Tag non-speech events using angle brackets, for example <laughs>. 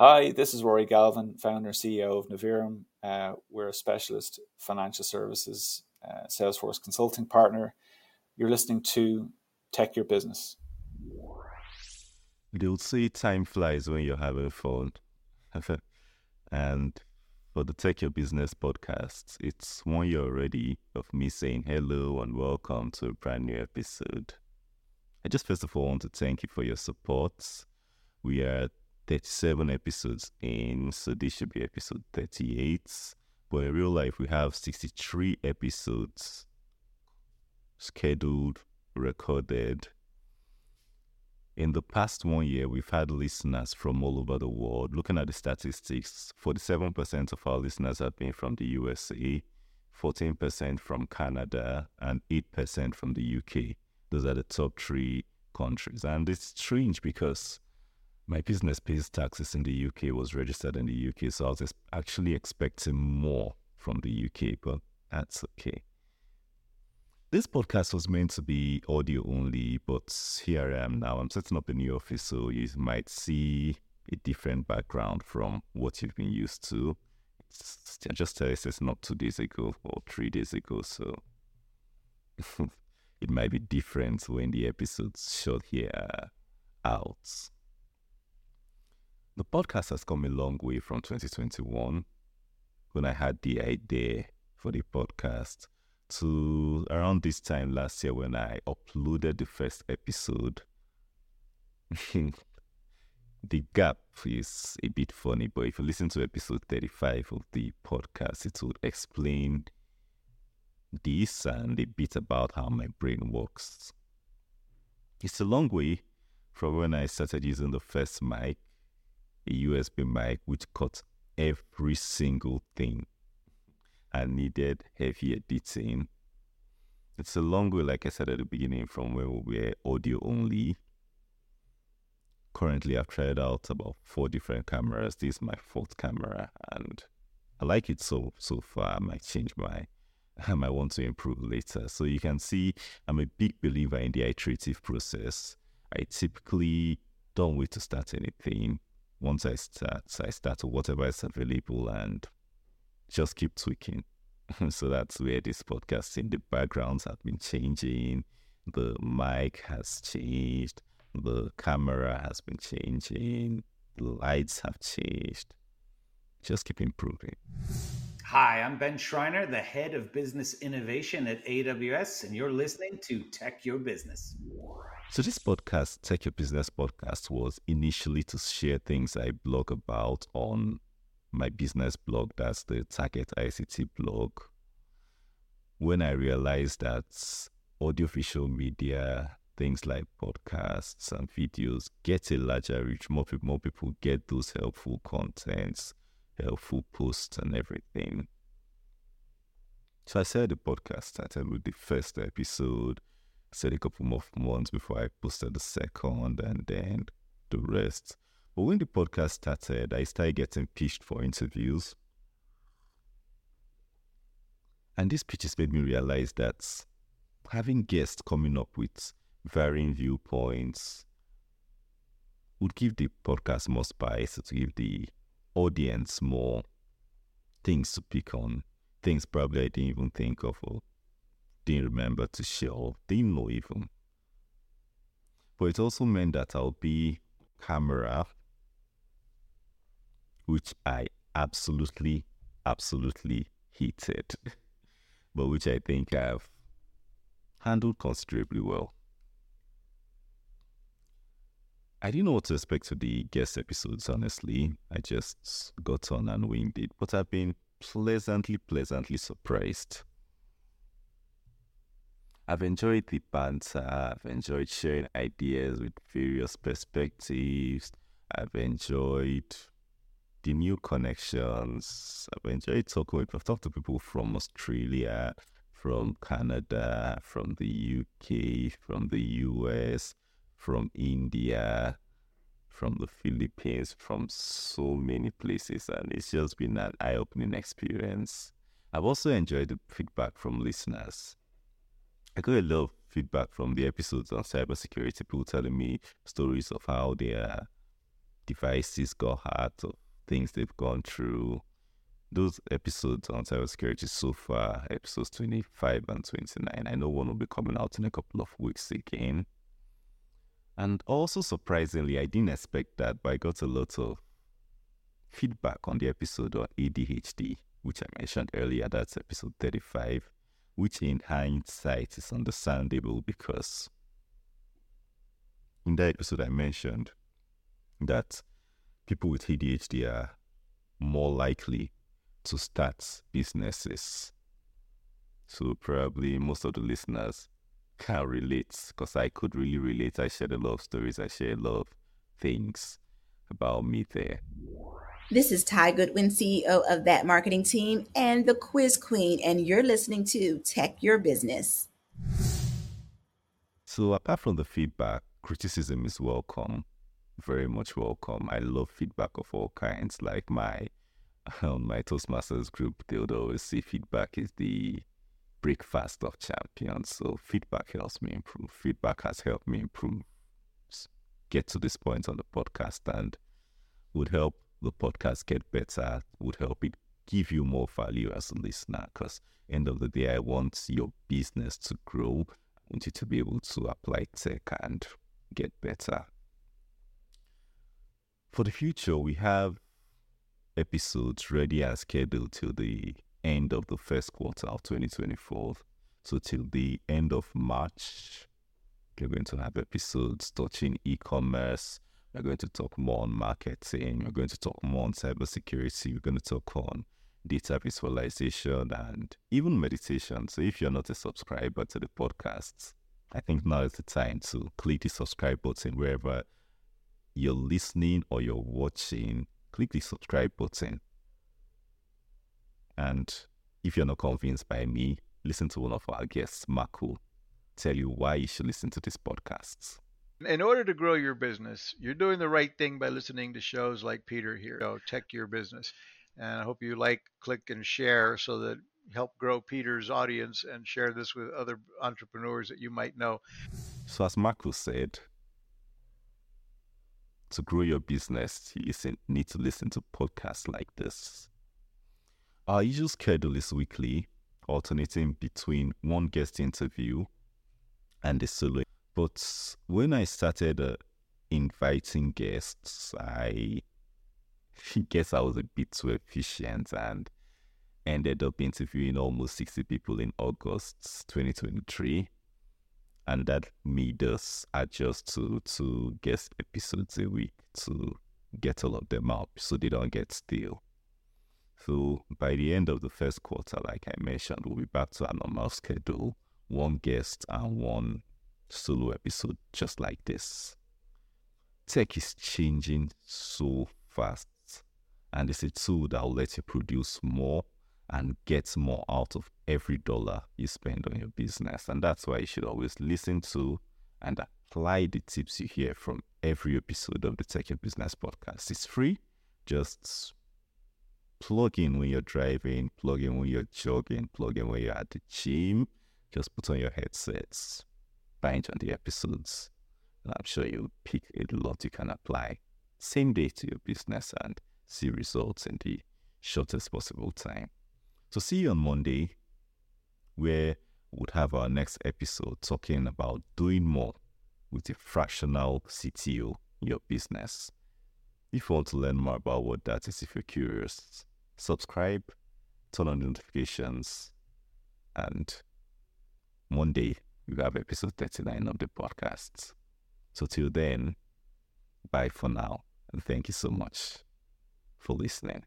Hi, this is Rory Galvin, founder and CEO of Navirum. Uh, we're a specialist financial services uh, Salesforce consulting partner. You're listening to Tech Your Business. You'll see time flies when you're having <laughs> fun. and for the Tech Your Business podcast, it's one year already of me saying hello and welcome to a brand new episode. I just first of all want to thank you for your support. We are 37 episodes in, so this should be episode 38. But in real life, we have 63 episodes scheduled, recorded. In the past one year, we've had listeners from all over the world. Looking at the statistics, 47% of our listeners have been from the USA, 14% from Canada, and 8% from the UK. Those are the top three countries. And it's strange because my business pays taxes in the UK, was registered in the UK, so I was actually expecting more from the UK, but that's okay. This podcast was meant to be audio only, but here I am now. I'm setting up a new office, so you might see a different background from what you've been used to. It's just it's not two days ago or three days ago, so <laughs> it might be different when the episodes shot here out. The podcast has come a long way from 2021 when I had the idea for the podcast to around this time last year when I uploaded the first episode. <laughs> the gap is a bit funny, but if you listen to episode 35 of the podcast, it will explain this and a bit about how my brain works. It's a long way from when I started using the first mic a USB mic which cut every single thing and needed heavy editing. It's a long way, like I said at the beginning, from where we were audio only. Currently, I've tried out about four different cameras. This is my fourth camera, and I like it so so far. I might change my, <laughs> I might want to improve later. So you can see, I'm a big believer in the iterative process. I typically don't wait to start anything once I start, I start whatever is available and just keep tweaking. <laughs> so that's where this podcast in the backgrounds have been changing. The mic has changed. The camera has been changing. The lights have changed. Just keep improving. Hi, I'm Ben Schreiner, the head of business innovation at AWS, and you're listening to Tech Your Business. So, this podcast, Tech Your Business podcast, was initially to share things I blog about on my business blog. That's the Target ICT blog. When I realized that audiovisual media, things like podcasts and videos, get a larger reach, more people, more people get those helpful contents, helpful posts, and everything. So, I said the podcast started with the first episode said a couple more months before I posted the second and then the rest. But when the podcast started, I started getting pitched for interviews. And these pitches made me realize that having guests coming up with varying viewpoints would give the podcast more spice, to give the audience more things to pick on, things probably I didn't even think of or didn't remember to show, didn't know even. But it also meant that I'll be camera, which I absolutely, absolutely hated, <laughs> but which I think I've handled considerably well. I didn't know what to expect to the guest episodes, honestly. I just got on and winged it, but I've been pleasantly, pleasantly surprised. I've enjoyed the banter. I've enjoyed sharing ideas with various perspectives. I've enjoyed the new connections. I've enjoyed talking with. I've talked to people from Australia, from Canada, from the UK, from the US, from India, from the Philippines, from so many places, and it's just been an eye-opening experience. I've also enjoyed the feedback from listeners. I got a lot of feedback from the episodes on cybersecurity, people telling me stories of how their devices got hacked or things they've gone through. Those episodes on cybersecurity so far, episodes 25 and 29, I know one will be coming out in a couple of weeks again. And also surprisingly, I didn't expect that, but I got a lot of feedback on the episode on ADHD, which I mentioned earlier. That's episode 35, which in hindsight is understandable because in that episode I mentioned that people with ADHD are more likely to start businesses. So probably most of the listeners can relate because I could really relate. I shared a lot of stories. I shared a lot of things about me there. This is Ty Goodwin, CEO of That Marketing Team and the Quiz Queen, and you're listening to Tech Your Business. So, apart from the feedback, criticism is welcome, very much welcome. I love feedback of all kinds. Like my on <laughs> my Toastmasters group, they would always say feedback is the breakfast of champions. So feedback helps me improve. Feedback has helped me improve, get to this point on the podcast, and would help the podcast get better, would help it give you more value as a listener. Because end of the day, I want your business to grow. I want you to be able to apply tech and get better. For the future, we have episodes ready and scheduled till the end of the first quarter of 2024. So till the end of March, we're going to have episodes touching e-commerce, we're going to talk more on marketing. We're going to talk more on cybersecurity. We're going to talk on data visualization and even meditation. So if you're not a subscriber to the podcast, I think now is the time to click the subscribe button wherever you're listening or you're watching. Click the subscribe button. And if you're not convinced by me, listen to one of our guests, Marco, tell you why you should listen to this podcast. In order to grow your business, you're doing the right thing by listening to shows like Peter here, so Tech Your Business. And I hope you like, click, and share so that help grow Peter's audience and share this with other entrepreneurs that you might know. So, as Marco said, to grow your business, you need to listen to podcasts like this. Our usual schedule is weekly, alternating between one guest interview and a solo but when I started uh, inviting guests, I <laughs> guess I was a bit too efficient and ended up interviewing almost 60 people in August 2023. And that made us adjust to, to guest episodes a week to get all of them out so they don't get stale. So by the end of the first quarter, like I mentioned, we'll be back to our normal schedule one guest and one solo episode just like this. Tech is changing so fast, and it's a tool that will let you produce more and get more out of every dollar you spend on your business. And that's why you should always listen to and apply the tips you hear from every episode of the Tech Your Business podcast. It's free. Just plug in when you're driving, plug in when you're jogging, plug in when you're at the gym. Just put on your headsets, binge on the episodes. And I'm sure you'll pick a lot you can apply same day to your business and see results in the shortest possible time. So see you on Monday, where we'll have our next episode talking about doing more with a fractional CTO in your business. If you want to learn more about what that is, if you're curious, subscribe, turn on notifications, and Monday we have episode 39 of the podcast. So till then, bye for now. And thank you so much for listening.